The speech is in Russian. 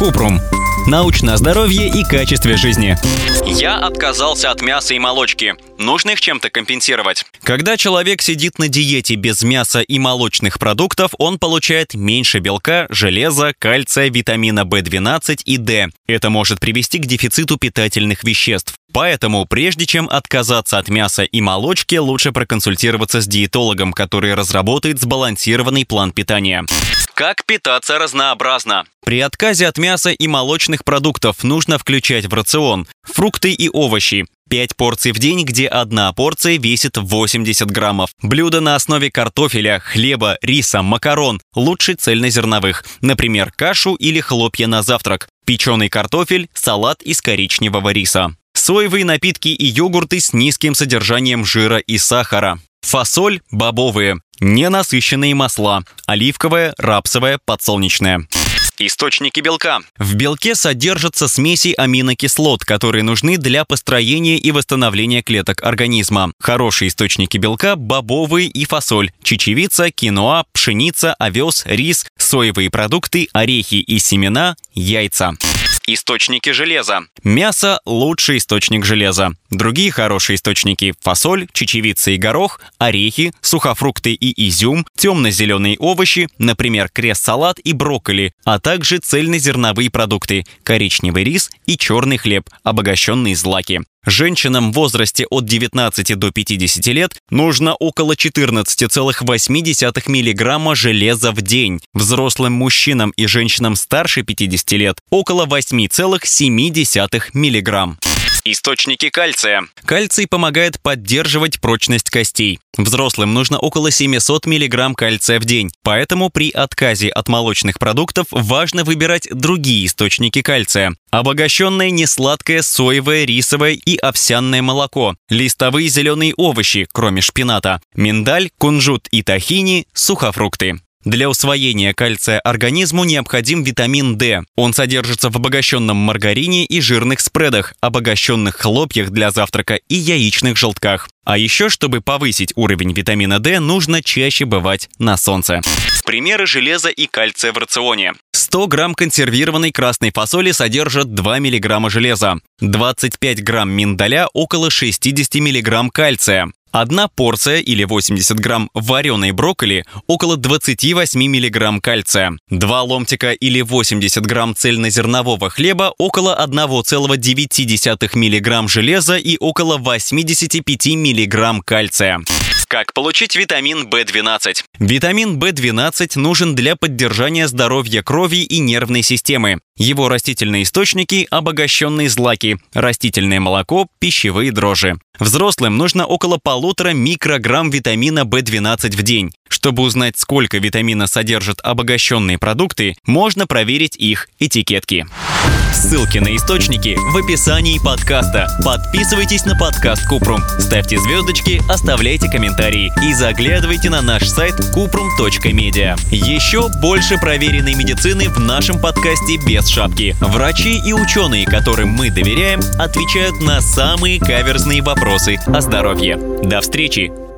Купрум. Научное здоровье и качестве жизни. Я отказался от мяса и молочки. Нужно их чем-то компенсировать. Когда человек сидит на диете без мяса и молочных продуктов, он получает меньше белка, железа, кальция, витамина В12 и D. Это может привести к дефициту питательных веществ. Поэтому, прежде чем отказаться от мяса и молочки, лучше проконсультироваться с диетологом, который разработает сбалансированный план питания. Как питаться разнообразно? При отказе от мяса и молочных продуктов нужно включать в рацион фрукты и овощи, 5 порций в день, где одна порция весит 80 граммов. Блюда на основе картофеля, хлеба, риса, макарон, лучше цельнозерновых, например, кашу или хлопья на завтрак, печеный картофель, салат из коричневого риса. Соевые напитки и йогурты с низким содержанием жира и сахара. Фасоль – бобовые, ненасыщенные масла, оливковое, рапсовое, подсолнечное. Источники белка. В белке содержатся смеси аминокислот, которые нужны для построения и восстановления клеток организма. Хорошие источники белка – бобовые и фасоль, чечевица, киноа, пшеница, овес, рис, соевые продукты, орехи и семена, яйца. Источники железа. Мясо – лучший источник железа. Другие хорошие источники – фасоль, чечевица и горох, орехи, сухофрукты и изюм, темно-зеленые овощи, например, крест-салат и брокколи, а также цельнозерновые продукты – коричневый рис и черный хлеб, обогащенный злаки. Женщинам в возрасте от 19 до 50 лет нужно около 14,8 мг железа в день. Взрослым мужчинам и женщинам старше 50 лет около 8,7 мг. Источники кальция. Кальций помогает поддерживать прочность костей. Взрослым нужно около 700 мг кальция в день, поэтому при отказе от молочных продуктов важно выбирать другие источники кальция. Обогащенное несладкое соевое, рисовое и овсяное молоко, листовые зеленые овощи, кроме шпината, миндаль, кунжут и тахини, сухофрукты. Для усвоения кальция организму необходим витамин D. Он содержится в обогащенном маргарине и жирных спредах, обогащенных хлопьях для завтрака и яичных желтках. А еще, чтобы повысить уровень витамина D, нужно чаще бывать на солнце. Примеры железа и кальция в рационе. 100 грамм консервированной красной фасоли содержат 2 миллиграмма железа, 25 грамм миндаля – около 60 миллиграмм кальция, Одна порция или 80 грамм вареной брокколи – около 28 миллиграмм кальция. Два ломтика или 80 грамм цельнозернового хлеба – около 1,9 миллиграмм железа и около 85 миллиграмм кальция. Как получить витамин В12? Витамин В12 нужен для поддержания здоровья крови и нервной системы. Его растительные источники – обогащенные злаки, растительное молоко, пищевые дрожжи. Взрослым нужно около полутора микрограмм витамина В12 в день. Чтобы узнать, сколько витамина содержат обогащенные продукты, можно проверить их этикетки. Ссылки на источники в описании подкаста. Подписывайтесь на подкаст Купрум, ставьте звездочки, оставляйте комментарии и заглядывайте на наш сайт kuprum.media. Еще больше проверенной медицины в нашем подкасте без шапки. Врачи и ученые, которым мы доверяем, отвечают на самые каверзные вопросы о здоровье. До встречи!